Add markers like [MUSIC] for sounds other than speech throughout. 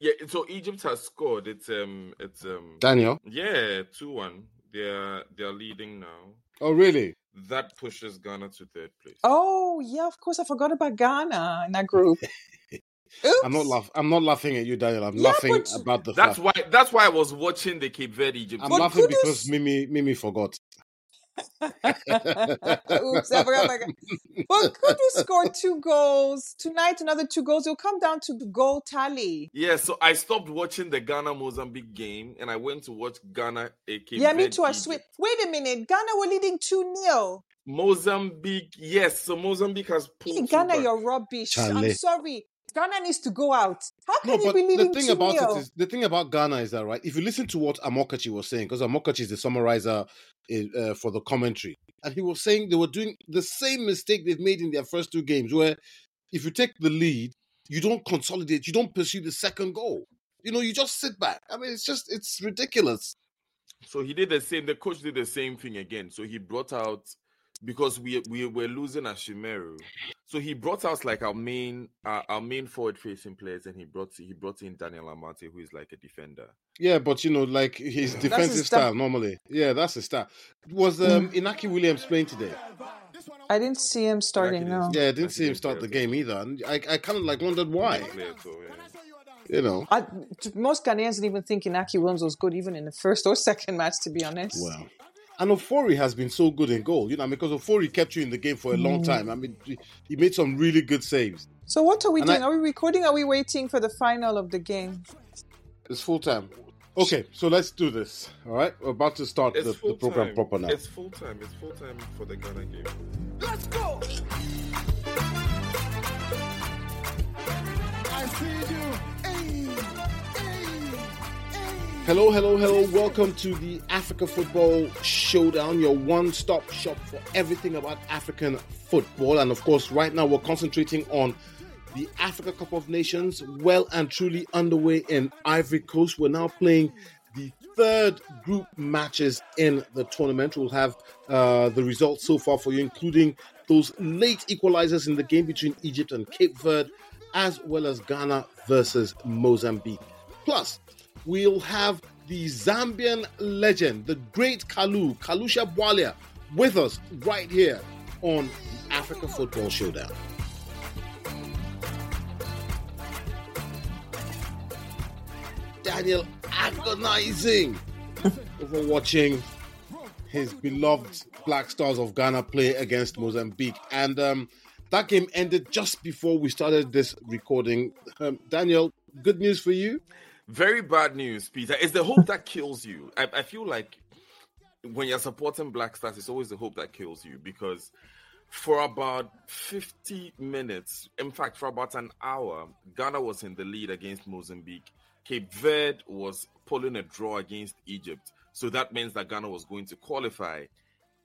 Yeah, so Egypt has scored. It's um, it's um, Daniel. yeah, two one. They're they're leading now. Oh, really? That pushes Ghana to third place. Oh, yeah, of course. I forgot about Ghana in that group. Oops. [LAUGHS] I'm not laugh. I'm not laughing at you, Daniel. I'm Yeah, laughing but- about the That's fact. why. That's why I was watching the Cape Verde Egypt. I'm But laughing kudos- because Mimi Mimi forgot. Oops, I forgot about Ghana. But Kudus scored two goals. Tonight, another two goals. You'll come down to the goal tally. Yeah, so I stopped watching the Ghana Mozambique game and I went to watch Ghana a Cape yeah, me too. I Egypt. Wait a minute. Ghana were leading 2 0. Mozambique, yes. So Mozambique has pulled. Hey, Ghana, back. you're rubbish. I'm sorry. Ghana needs to go out. How No, can you but be the thing 2 about it is the thing about Ghana is that right. If you listen to what Amokachi was saying, because Amokachi is the summarizer uh, for the commentary, and he was saying they were doing the same mistake they've made in their first two games, where if you take the lead, you don't consolidate, you don't pursue the second goal. You know, you just sit back. I mean, it's just it's ridiculous. So he did the same. The coach did the same thing again. So he brought out because we we were losing Ashimeru. So he brought out like our main uh, our main forward facing players, and he brought he brought in Daniel Amartey, who is like a defender. Yeah, but you know, like his his defensive style. style normally. Yeah, that's his style. Was um, Inaki Williams playing today? I didn't see him starting, no. Yeah, I didn't Inaki see him start the game either, and I, I kind of like wondered why. Player, so, yeah. You know, I, most Ghanaians didn't even think Inaki Williams was good, even in the first or second match, to be honest. well. And Ofori has been so good in goal, you know, because Ofori kept you in the game for a long Mm. time. I mean, he- he made some really good saves. So, what are we And doing? I- are we recording? Are we waiting for the final of the game? It's full time. Okay, so let's do this. All right, we're about to start the, the program time. proper now. It's full time. It's full time for the Ghana game. Let's go. I see you. Hey, hey, hey. Hello, hello, hello. Welcome to the Africa Football Showdown, your one stop shop for everything about African football. And of course, right now we're concentrating on the Africa Cup of Nations, well and truly underway in Ivory Coast. We're now playing the third group matches in the tournament. We'll have uh, the results so far for you, including those late equalizers in the game between Egypt and Cape Verde, as well as Ghana versus Mozambique. Plus, we'll have the Zambian legend, the great Kalu, Kalusha Bwalya, with us right here on the Africa Football Showdown. Daniel agonizing [LAUGHS] over watching his beloved Black Stars of Ghana play against Mozambique. And um, that game ended just before we started this recording. Um, Daniel, good news for you. Very bad news, Peter. It's the hope that kills you. I, I feel like when you're supporting Black Stars, it's always the hope that kills you because for about 50 minutes, in fact, for about an hour, Ghana was in the lead against Mozambique. Cape Verde was pulling a draw against Egypt. So that means that Ghana was going to qualify.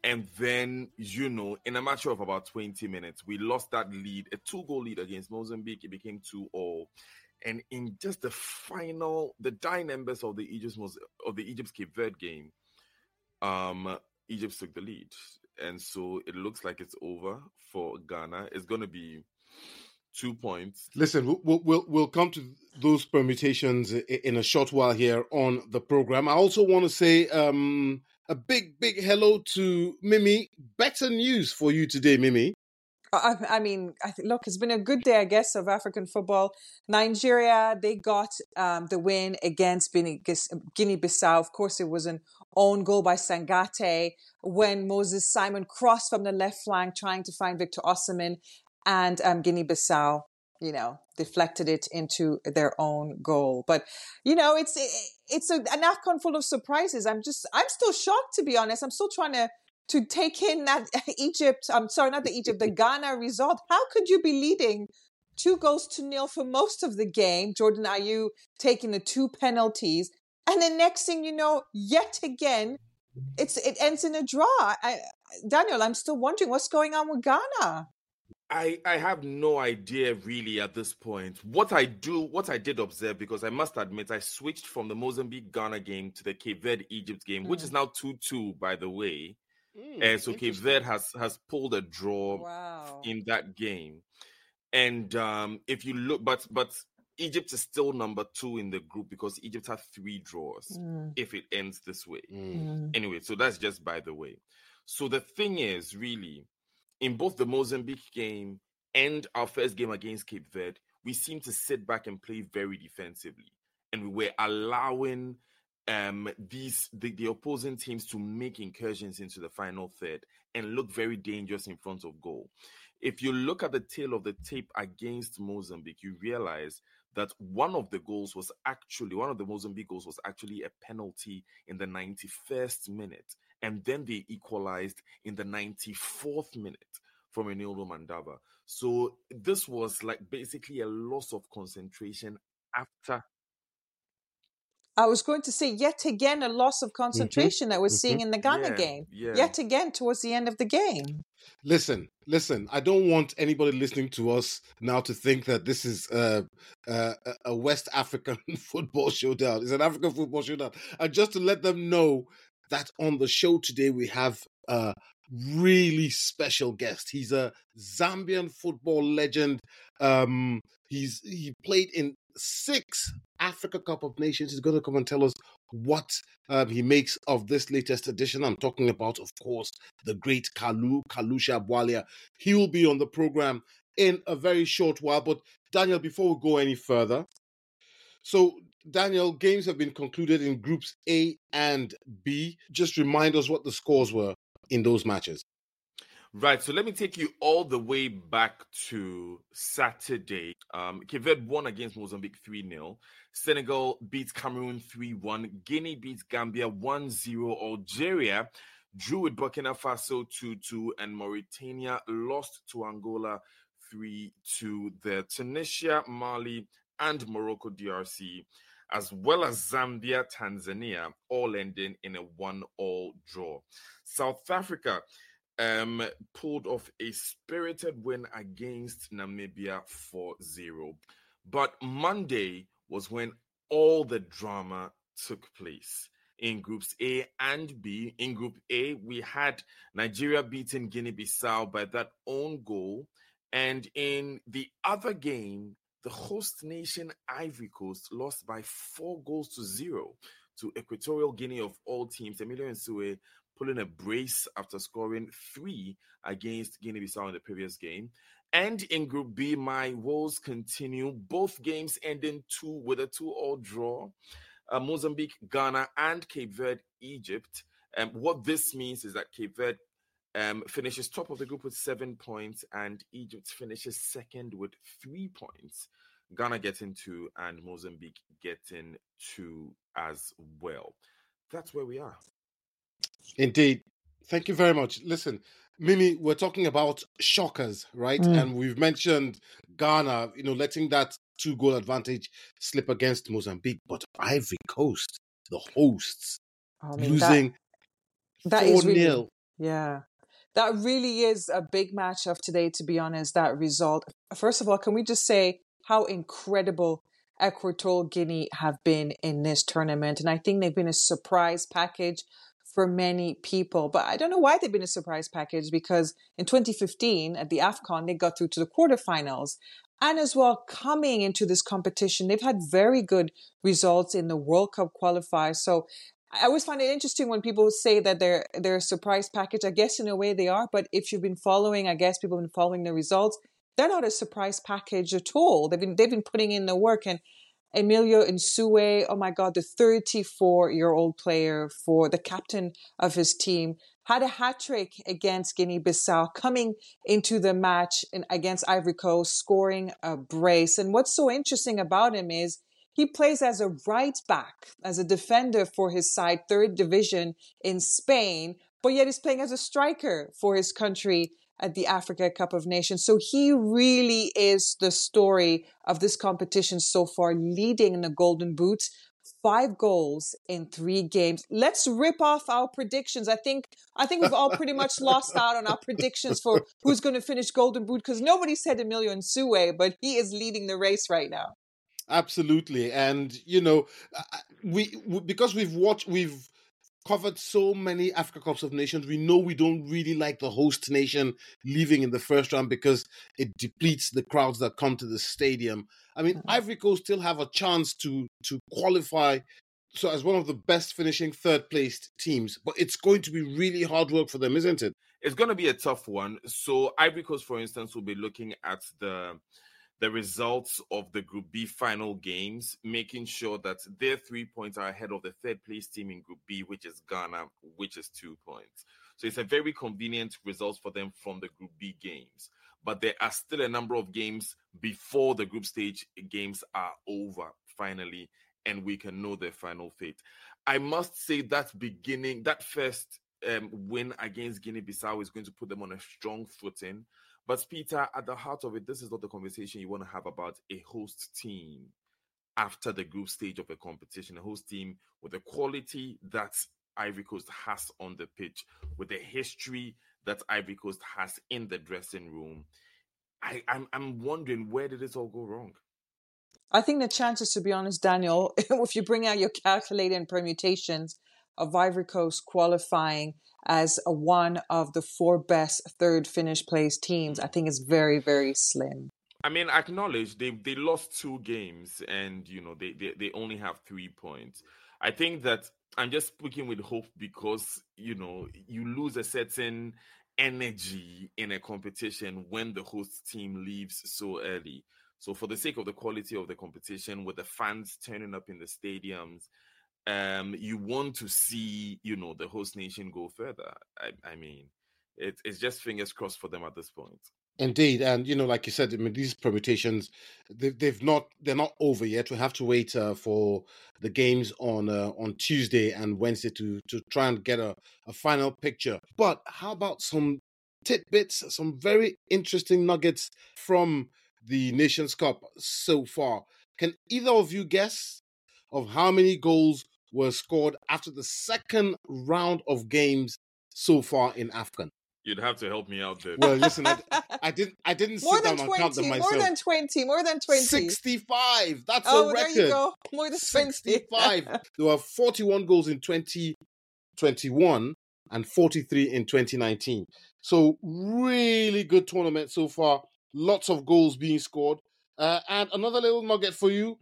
And then, you know, in a matter of about 20 minutes, we lost that lead, a two goal lead against Mozambique. It became 2 all. And in just the final, the dying embers of the Egypt was of the Egypt's Cape Verde game, um, Egypt took the lead. And so it looks like it's over for Ghana. It's going to be two points. Listen, we'll, we'll, we'll, we'll come to those permutations in a short while here on the program. I also want to say um, a big, big hello to Mimi. Better news for you today, Mimi. I, I mean, I th- look, it's been a good day, I guess, of African football. Nigeria, they got um, the win against Guinea Bissau. Of course, it was an own goal by Sangante when Moses Simon crossed from the left flank trying to find Victor Osimhen and um, Guinea Bissau, you know, deflected it into their own goal. But, you know, it's it's a, an AFCON full of surprises. I'm just, I'm still shocked, to be honest. I'm still trying to to take in that [LAUGHS] Egypt, I'm sorry, not the Egypt, the [LAUGHS] Ghana result. How could you be leading two goals to nil for most of the game? Jordan Ayew taking the two penalties. And the next thing you know, yet again, it's it ends in a draw. I, Daniel, I'm still wondering what's going on with Ghana. I, I have no idea really at this point. What I do, what I did observe, because I must admit, I switched from the Mozambique Ghana game to the Cape Verde Egypt game, which mm. is now 2 2, by the way. Mm, Uh, so Cape Verde has has pulled a draw Wow. in that game, and um, if you look, but but Egypt is still number two in the group because Egypt had three draws Mm, if it ends this way. Mm. [LAUGHS] Anyway, so that's just by the way. So the thing is, really, in both the Mozambique game and our first game against Cape Verde, we seem to sit back and play very defensively, and we were allowing um these the, the opposing teams to make incursions into the final third and look very dangerous in front of goal. If you look at the tail of the tape against Mozambique, you realize that one of the goals was actually one of the Mozambique goals was actually a penalty in the 91st minute, and then they equalized in the 94th minute from Enildo Mandava. So this was like basically a loss of concentration after I was going to say yet again a loss of concentration that we're mhm. seeing in the Ghana Yeah, game. yeah. Yet again towards the end of the game. Listen, listen. I don't want anybody listening to us now to think that this is uh, uh, a- a West African [LAUGHS] football showdown. It's an African football showdown. And just to let them know that on the show today we have a really special guest. He's a Zambian football legend. Um, he's he played in six Africa Cup of Nations. He's going to come and tell us what um, he makes of this latest edition. I'm talking about, of course, the great Kalu, Kalusha Bwalya. He will be on the program in a very short while. But Daniel, before we go any further, so Daniel, games have been concluded in groups A and B. Just remind us what the scores were in those matches. Right, so let me take you all the way back to Saturday. Um, Verde won against Mozambique 3 0. Senegal beats Cameroon 3 1. Guinea beats Gambia 1 0. Algeria drew with Burkina Faso 2 2. And Mauritania lost to Angola 3 2. The Tunisia, Mali, and Morocco DRC, as well as Zambia, Tanzania, all ending in a 1 all draw. South Africa um, pulled off a spirited win against Namibia 4 0. But Monday was when all the drama took place in groups A and B. In group A, we had Nigeria beating Guinea Bissau by that own goal. And in the other game, the host nation Ivory Coast lost by four goals to zero to Equatorial Guinea of all teams. Emilio Nsue pulling a brace after scoring three against Guinea Bissau in the previous game. And in Group B, my woes continue. Both games ending two with a two-all draw. Uh, Mozambique, Ghana, and Cape Verde, Egypt. Um, what this means is that Cape Verde um, finishes top of the group with seven points, and Egypt finishes second with three points. Ghana getting two, and Mozambique getting two as well. That's where we are. Indeed. Thank you very much. Listen, Mimi, we're talking about shockers, right? Mm. And we've mentioned Ghana, you know, letting that two goal advantage slip against Mozambique, but Ivory Coast, the hosts, I mean, that- losing that 4 is really 0. Yeah. That really is a big match of today, to be honest, that result. First of all, can we just say how incredible Equatorial Guinea have been in this tournament? And I think they've been a surprise package for many people. But I don't know why they've been a surprise package because in 2015 at the AFCON, they got through to the quarterfinals. And as well, coming into this competition, they've had very good results in the World Cup qualifiers. So I always find it interesting when people say that they're they're a surprise package. I guess in a way they are, but if you've been following, I guess people have been following the results. They're not a surprise package at all. They've been they've been putting in the work and Emilio Nsue, oh my God, the 34 year old player for the captain of his team, had a hat trick against Guinea Bissau, coming into the match against Ivory Coast, scoring a brace. And what's so interesting about him is he plays as a right back, as a defender for his side, third division in Spain, but yet he's playing as a striker for his country at the Africa Cup of Nations. So he really is the story of this competition so far, leading in the Golden Boots. Five goals in three games. Let's rip off our predictions. I think I think we've all pretty much lost out on our predictions for who's going to finish Golden Boot because nobody said Emilio Nsue, but he is leading the race right now. Absolutely. And, you know, we because we've watched, we've covered so many Africa Cups of Nations. We know we don't really like the host nation leaving in the first round because it depletes the crowds that come to the stadium. I mean, Mhm. Ivory Coast still have a chance to to qualify so as one of the best finishing third placed teams, but it's going to be really hard work for them, isn't it? it's going to be a tough one. So Ivory Coast, for instance, will be looking at the the results of the Group B final games, making sure that their three points are ahead of the third place team in Group B, which is Ghana, which is two points. So it's a very convenient result for them from the Group B games. But there are still a number of games before the group stage games are over finally, and we can know their final fate. I must say that beginning, that first um, win against Guinea Bissau is going to put them on a strong footing. But, Peter, at the heart of it, this is not the conversation you want to have about a host team after the group stage of a competition, a host team with the quality that Ivory Coast has on the pitch, with the history that Ivory Coast has in the dressing room. I, I'm, I'm wondering where did this all go wrong? I think the chances, to be honest, Daniel, [LAUGHS] if you bring out your calculator and permutations of Ivory Coast qualifying as a one of the four best third finish place teams, I think it's very, very slim. I mean, acknowledge they they lost two games and you know they, they they only have three points. I think that I'm just speaking with hope because you know you lose a certain energy in a competition when the host team leaves so early. So for the sake of the quality of the competition, with the fans turning up in the stadiums, um, you want to see you know the host nation go further. I, I mean, it, it's just fingers crossed for them at this point. Indeed, and you know, like you said, I mean, these permutations they've, they've not they're not over yet. We have to wait uh, for the games on uh, on Tuesday and Wednesday to to try and get a, a final picture. But how about some tidbits, some very interesting nuggets from the Nations Cup so far? Can either of you guess of how many goals were scored after the second round of games so far in AFCON? You'd have to help me out there. Well, listen, I, [LAUGHS] I didn't I didn't more sit than down and count them 20, myself. more than 20, more than 20. 65. That's oh, a there record. you go. More than 20. 65. [LAUGHS] there were 41 goals in 2021 and 43 in 2019. So really good tournament so far. Lots of goals being scored. Uh, and another little nugget for you.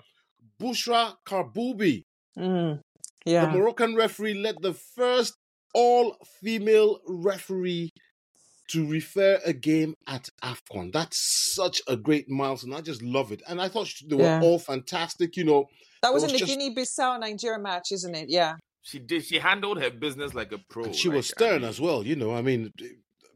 Bushra Karboubi, Mm, the. Moroccan referee, led the first all-female referee to refer a game at AFCON. That's such a great milestone. I just love it. And I thought they were Yeah. all fantastic. You know, That was was in the just- Guinea Bissau Nigeria match, isn't it? Yeah. She did. She handled her business like a pro. and she was like, I stern mean, as well. You know, I mean,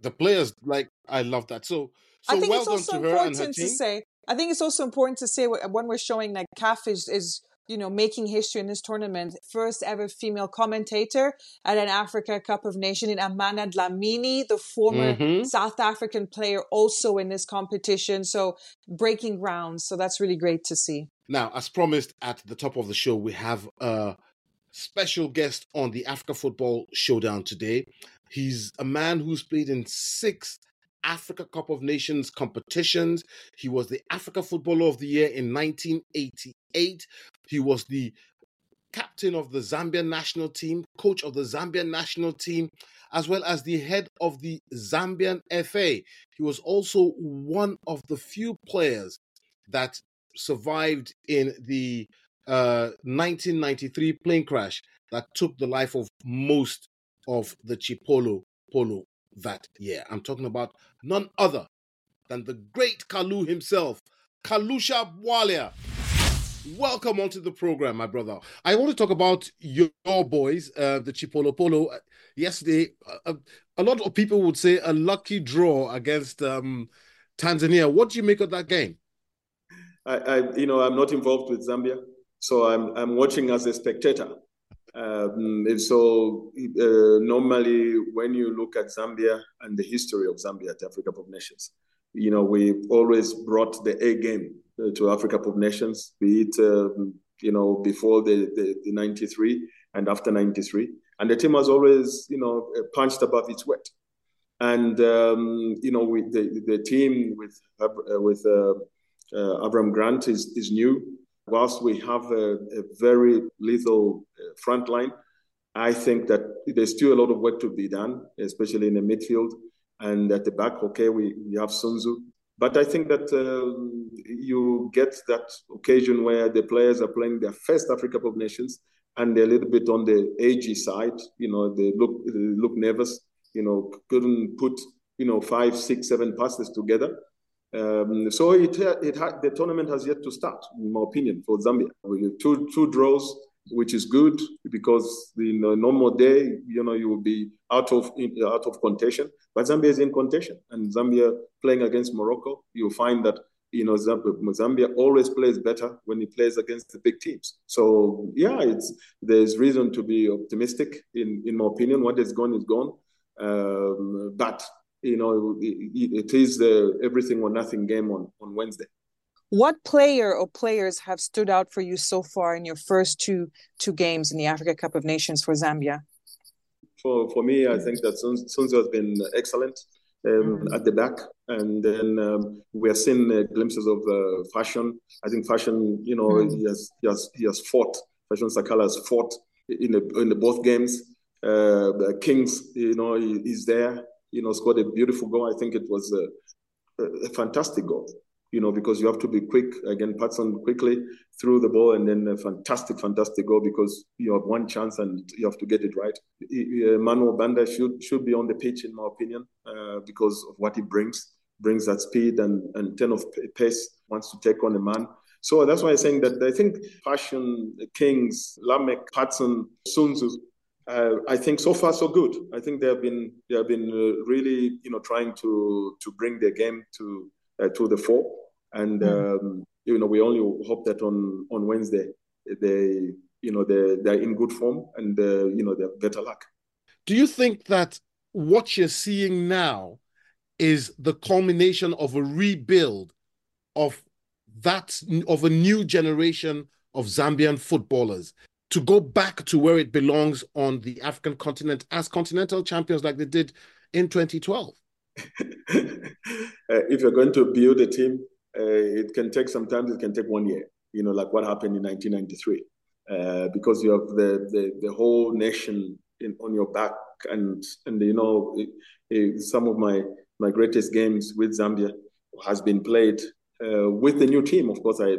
the players, like, I love that. So, so I think well it's done also to her and her important to say. I think it's also important to say when we're showing like CAF is, is you know making history in this tournament. First ever female commentator at an Africa Cup of Nations in Amanda Dlamini, the former Mhm. South African player, also in this competition. So breaking ground. So that's really great to see. Now, as promised at the top of the show, we have a special guest on the Africa Football Showdown today. He's a man who's played in six Africa Cup of Nations competitions. He was the Africa Footballer of the Year in 1988. He was the captain of the Zambian national team, coach of the Zambian national team, as well as the head of the Zambian FA. He was also one of the few players that survived in the uh, 1993 plane crash that took the life of most of the Chipolo Polo that year. I'm talking about none other than the great Kalu himself, Kalusha Bwalya. Welcome onto the program, my brother. I want to talk about your, boys, uh, the Chipolopolo. Uh, Yesterday, uh, a lot of people would say a lucky draw against um, Tanzania. What do you make of that game? I, I, you know, I'm not involved with Zambia, so I'm I'm watching as a spectator. Um, and so uh, normally, when you look at Zambia and the history of Zambia at Africa Cup of Nations, you know, we always brought the A game uh, to Africa Cup of Nations, be it um, you know before the, the the '93 and after '93, and the team has always you know punched above its weight. And um, you know, with the the team with uh, with uh, uh, Avram Grant is, is new. Whilst we have a, a very little uh, front line, I think that there's still a lot of work to be done, especially in the midfield and at the back. Okay, we, we have Sunzu, but I think that um, you get that occasion where the players are playing their first Africa Cup of Nations and they're a little bit on the agey side. You know, they look they look nervous. You know, couldn't put you know five, six, seven passes together. Um, so it it the tournament has yet to start, in my opinion, for Zambia. Two two draws, which is good because in a normal day, you know, you will be out of out of contention. But Zambia is in contention, and Zambia playing against Morocco, you'll find that you know Zambia always plays better when he plays against the big teams. So yeah, it's there's reason to be optimistic. In in my opinion, what is gone is gone. Um, but you know, it, it is the everything or nothing game on, on Wednesday. What player or players have stood out for you so far in your first two two games in the Africa Cup of Nations for Zambia? For for me, I think that Sun Tzu has been excellent um, mm-hmm. at the back, and then um, we are seeing uh, glimpses of uh, fashion. I think fashion, you know, mm-hmm. he has he has he has fought. Fashion Sakala has fought in the in the both games. Uh, Kings, you know, he, he's there you know, scored a beautiful goal. I think it was a, a fantastic goal, you know, because you have to be quick. Again, Patson quickly threw the ball and then a fantastic, fantastic goal because you have one chance and you have to get it right. Manuel Banda should should be on the pitch, in my opinion, uh, because of what he brings, brings that speed and, and turn of pace, wants to take on a man. So that's why I'm saying that I think Fashion, Kings, Lameck, Patson, Sun uh, I think so far so good. I think they have been they have been uh, really you know trying to to bring their game to uh, to the fore, and mm. um, you know we only hope that on on Wednesday they you know they they're in good form and uh, you know they have better luck. Do you think that what you're seeing now is the culmination of a rebuild of that of a new generation of Zambian footballers to go back to where it belongs on the African continent as continental champions like they did in 2012? [LAUGHS] uh, if you're going to build a team, uh, it can take sometimes it can take one year, you know, like what happened in 1993, uh, because you have the, the, the whole nation in, on your back. And, and you know, it, it, some of my, my greatest games with Zambia has been played uh, with the new team, of course. I,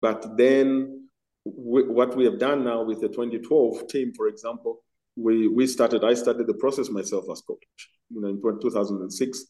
but then what we have done now with the 2012 team, for example, we we started. I started the process myself as coach, you know, in 2006.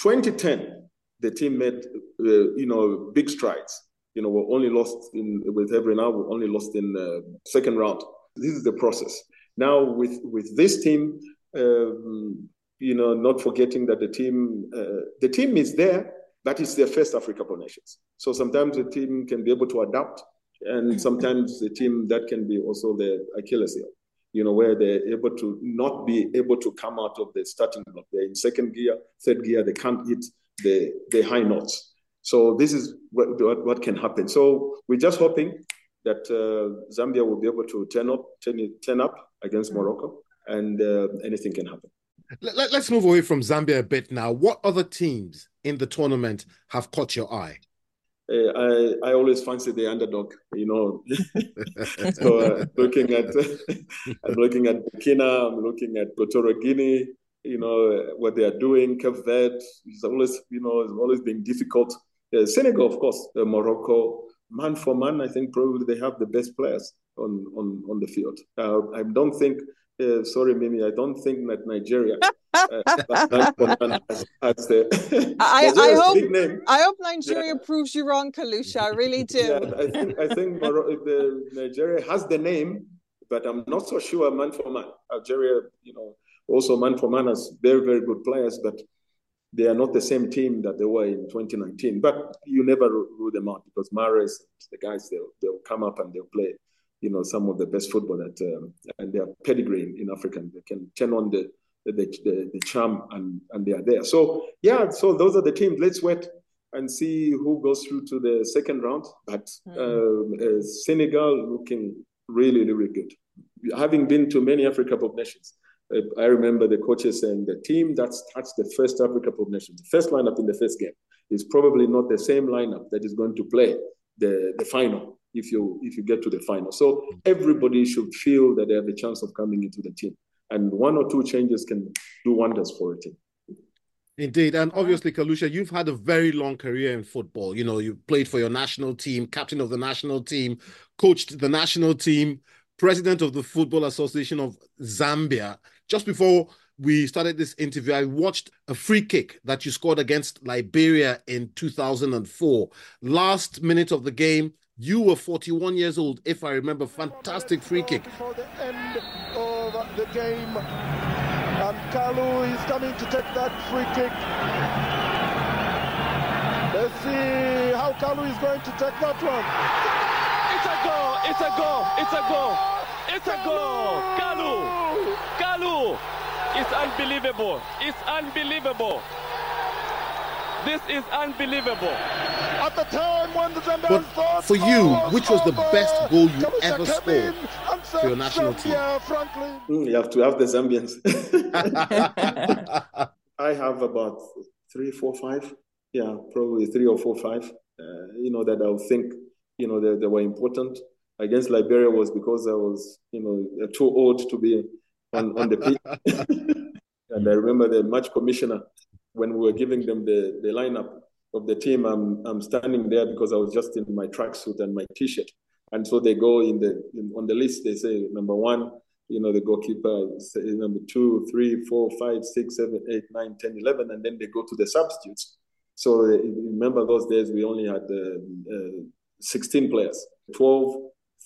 2010, the team made uh, you know big strides. You know, we're only lost in with every now. We're only lost in uh, second round. This is the process. Now with with this team, um, you know, not forgetting that the team uh, the team is there, but it's their first Africa Cup Nations. So sometimes the team can be able to adapt and sometimes the team that can be also the Achilles heel, you know, where they're able to not be able to come out of the starting block. They're in second gear, third gear, they can't hit the, the high notes. So this is what, what, what can happen. So we're just hoping that uh, Zambia will be able to turn up, turn, turn up against Morocco, and uh, anything can happen. Let, us move away from Zambia a bit now. What other teams in the tournament have caught your eye? Uh, I, I always fancy the underdog, you know. [LAUGHS] so uh, looking at [LAUGHS] I'm looking at Burkina, I'm looking at Equatorial Guinea, you know, what they are doing. Cape Verde is always, you know, it's always been difficult. Uh, Senegal, of course, uh, Morocco, man for man, I think probably they have the best players on on on the field. Uh, I don't think uh, sorry, Mimi, I don't think that Nigeria. [LAUGHS] as, as the, I, I hope I hope Nigeria yeah. proves you wrong, Kalusha. I really do. Yeah, I think I think the, Nigeria has the name, but I'm not so sure man for man. Algeria, you know, also man for man has very very good players, but they are not the same team that they were in 2019. But you never rule them out because Mahrez, the guys, they'll they'll come up and they'll play you know, some of the best football that, um, and they are pedigree in, in Africa. They can turn on the, the, the, the charm and, and they are there. So, yeah, so those are the teams. Let's wait and see who goes through to the second round. But mm. uh, Senegal looking really, really good. Having been to many Africa Cup of Nations, uh, I remember the coaches saying the team that starts the first Africa Cup of Nations, the first lineup in the first game, is probably not the same lineup that is going to play the, the final if you if you get to the final. So everybody should feel that they have a chance of coming into the team, and one or two changes can do wonders for a team. Indeed. And obviously, Kalusha, you've had a very long career in football. You know, you played for your national team, captain of the national team, coached the national team, president of the Football Association of Zambia. Just before we started this interview, I watched a free kick that you scored against Liberia in 2004. Last minute of the game, you were 41 years old, if I remember. Fantastic free kick. Of the game, and Kalu is coming to take that free kick. Let's see how Kalu is going to take that one. It's a goal! It's a goal! It's a goal! It's a goal! Kalu! Kalu! It's unbelievable! It's unbelievable! This is unbelievable! At the time when the But thought, for you, "Oh, which was the best goal you Kalusha ever came scored in and for your said, national team? "Zambia, Franklin. Mm, You have to have the Zambians. [LAUGHS] I have about three, four, five. Yeah, probably three or four, five. Uh, you know that I'll think. You know that they were important. Against Liberia was because I was, you know, too old to be on, on the pitch. [LAUGHS] and I remember the match commissioner when we were giving them the, the lineup of the team. I'm I'm standing there because I was just in my tracksuit and my t-shirt. And so they go in the in, on the list. They say number one, you know, the goalkeeper, number two, three, four, five, six, seven, eight, nine, ten, eleven, and then they go to the substitutes. So uh, remember those days we only had uh, uh, 16 players, 12,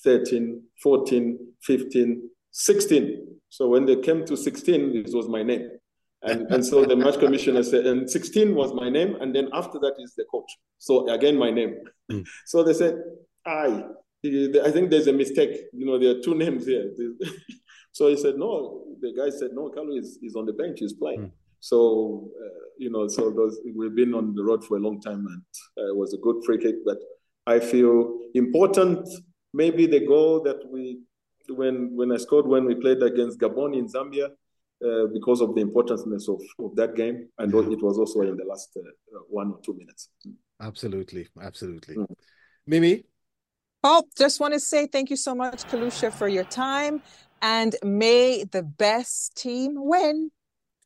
13, 14, 15, 16. So when they came to 16, it was my name. And, and so the match commissioner said, and 16 was my name, and then after that is the coach. So again, my name. Mm. So they said, I, I think there's a mistake. You know, there are two names here. [LAUGHS] so he said, no. The guy said, no, Kalu is, is on the bench, he's playing. Mm. So, uh, you know, so those, we've been on the road for a long time, and uh, it was a good free kick. But I feel important, maybe the goal that we, when when I scored when we played against Gabon in Zambia, uh, because of the importance of, of that game, and Yeah. it was also in the last uh, one or two minutes. absolutely. Absolutely. Mm. Mimi? Oh, just want to say thank you so much, Kalusha, for your time. And may the best team win.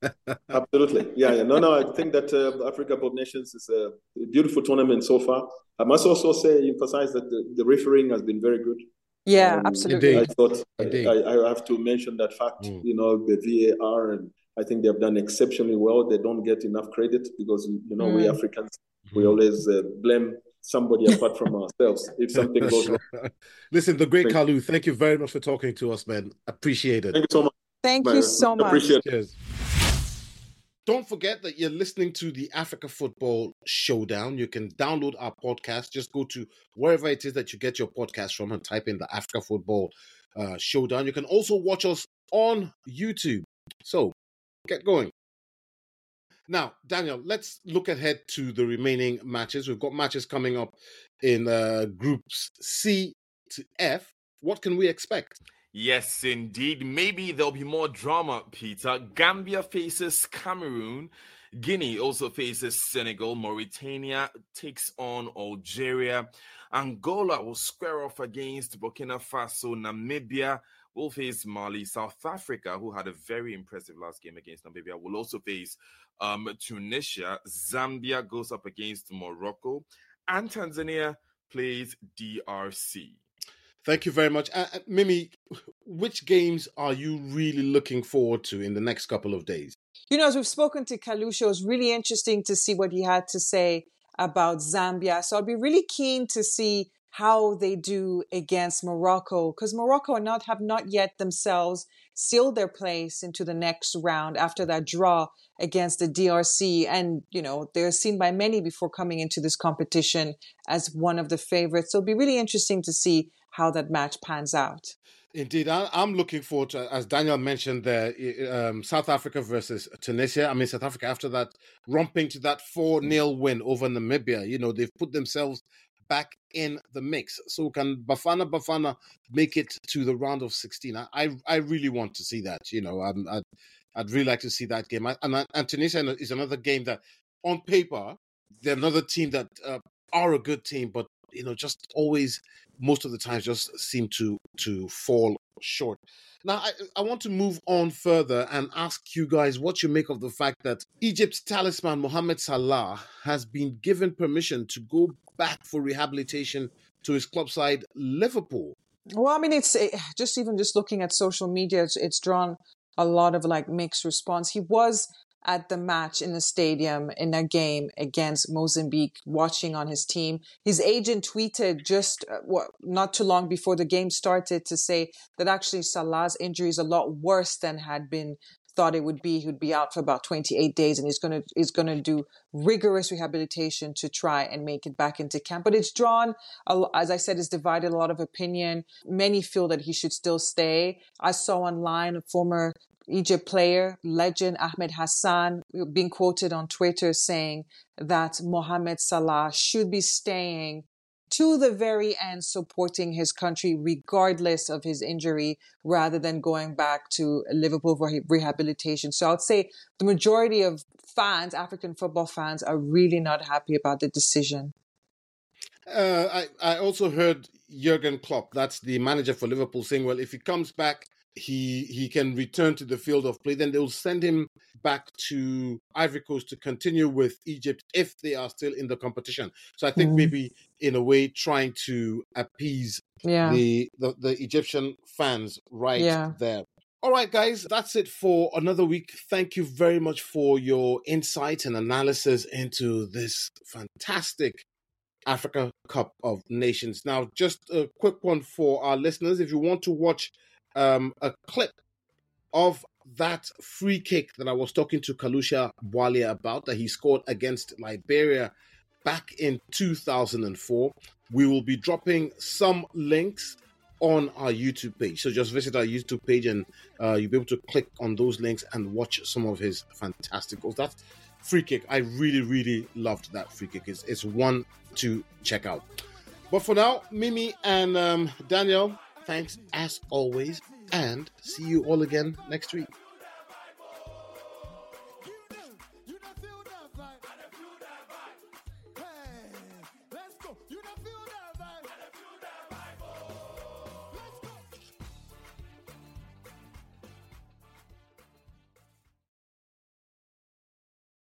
[LAUGHS] Absolutely, yeah, yeah. No, no, I think that uh, Africa Cup of Nations is a beautiful tournament so far. I must also say, emphasize that the, the refereeing has been very good. Yeah, Um, absolutely. I thought I, I have to mention that fact. Mm. You know, the VAR, and I think they have done exceptionally well. They don't get enough credit because you know we Mm. Africans we always uh, blame somebody apart from ourselves if something [LAUGHS] goes wrong. Listen, the great Thank Kalu, thank you very much for talking to us, man. Appreciate it. Thank you so much. Thank you so much. Appreciate it. Cheers. Don't forget that you're listening to the Africa Football Showdown. You can download our podcast. Just go to wherever it is that you get your podcast from and type in the Africa Football uh, Showdown. You can also watch us on YouTube. So get going. Now, Daniel, let's look ahead to the remaining matches. We've got matches coming up in uh, groups C to F. What can we expect? Yes, indeed. Maybe there'll be more drama, Peter. Gambia faces Cameroon. Guinea also faces Senegal. Mauritania takes on Algeria. Angola will square off against Burkina Faso. Namibia will face Mali. South Africa, who had a very impressive last game against Namibia, will also face um, Tunisia. Zambia goes up against Morocco. And Tanzania plays DRC. Thank you very much. Uh, uh, Mimi, which games are you really looking forward to in the next couple of days? You know, as we've spoken to Kalusha, it was really interesting to see what he had to say about Zambia. So I'll be really keen to see how they do against Morocco because Morocco not have not yet themselves sealed their place into the next round after that draw against the DRC and you know they're seen by many before coming into this competition as one of the favorites so it'll be really interesting to see how that match pans out Indeed, I, I'm looking forward to, as Daniel mentioned there, um, South Africa versus Tunisia. I mean, South Africa after that romping to that 4 0 win over Namibia, you know, they've put themselves back in the mix. So can Bafana Bafana make it to the round of 16? I, I, I really want to see that, you know, I'm, I'd, I'd really like to see that game. And, and Tunisia is another game that, on paper, they're another team that uh, are a good team, but you know, just always most of the times just seem to to fall short. Now, I, I want to move on further and ask you guys what you make of the fact that Egypt's talisman, Mohamed Salah, has been given permission to go back for rehabilitation to his club side, Liverpool. Well, I mean, it's it, just even just looking at social media, it's, it's drawn a lot of like mixed response. He was at the match in the stadium in a game against Mozambique, watching on his team. His agent tweeted just uh, what, not too long before the game started to say that actually Salah's injury is a lot worse than had been thought it would be. He would be out for about 28 days and he's going to, he's going to do rigorous rehabilitation to try and make it back into camp. But it's drawn, as I said, it's divided a lot of opinion. Many feel that he should still stay. I saw online a former Egypt player, legend Ahmed Hassan, being quoted on Twitter saying that Mohamed Salah should be staying to the very end, supporting his country regardless of his injury, rather than going back to Liverpool for rehabilitation. So I'd say the majority of fans, African football fans, are really not happy about the decision. Uh, I, I also heard Jurgen Klopp, that's the manager for Liverpool, saying, well, if he comes back he he can return to the field of play. Then they will send him back to Ivory Coast to continue with Egypt if they are still in the competition. So I think mm. maybe in a way trying to appease yeah. the, the, the Egyptian fans right yeah. there. All right, guys, that's it for another week. Thank you very much for your insight and analysis into this fantastic Africa Cup of Nations. Now, just a quick one for our listeners. If you want to watch um, a clip of that free kick that I was talking to Kalusha Bwalya about that he scored against Liberia back in 2004. We will be dropping some links on our YouTube page. So just visit our YouTube page and uh, you'll be able to click on those links and watch some of his fantastic goals. That free kick, I really, really loved that free kick. It's, it's one to check out. But for now, Mimi and um, Daniel, Thanks as always, and see you all again next week.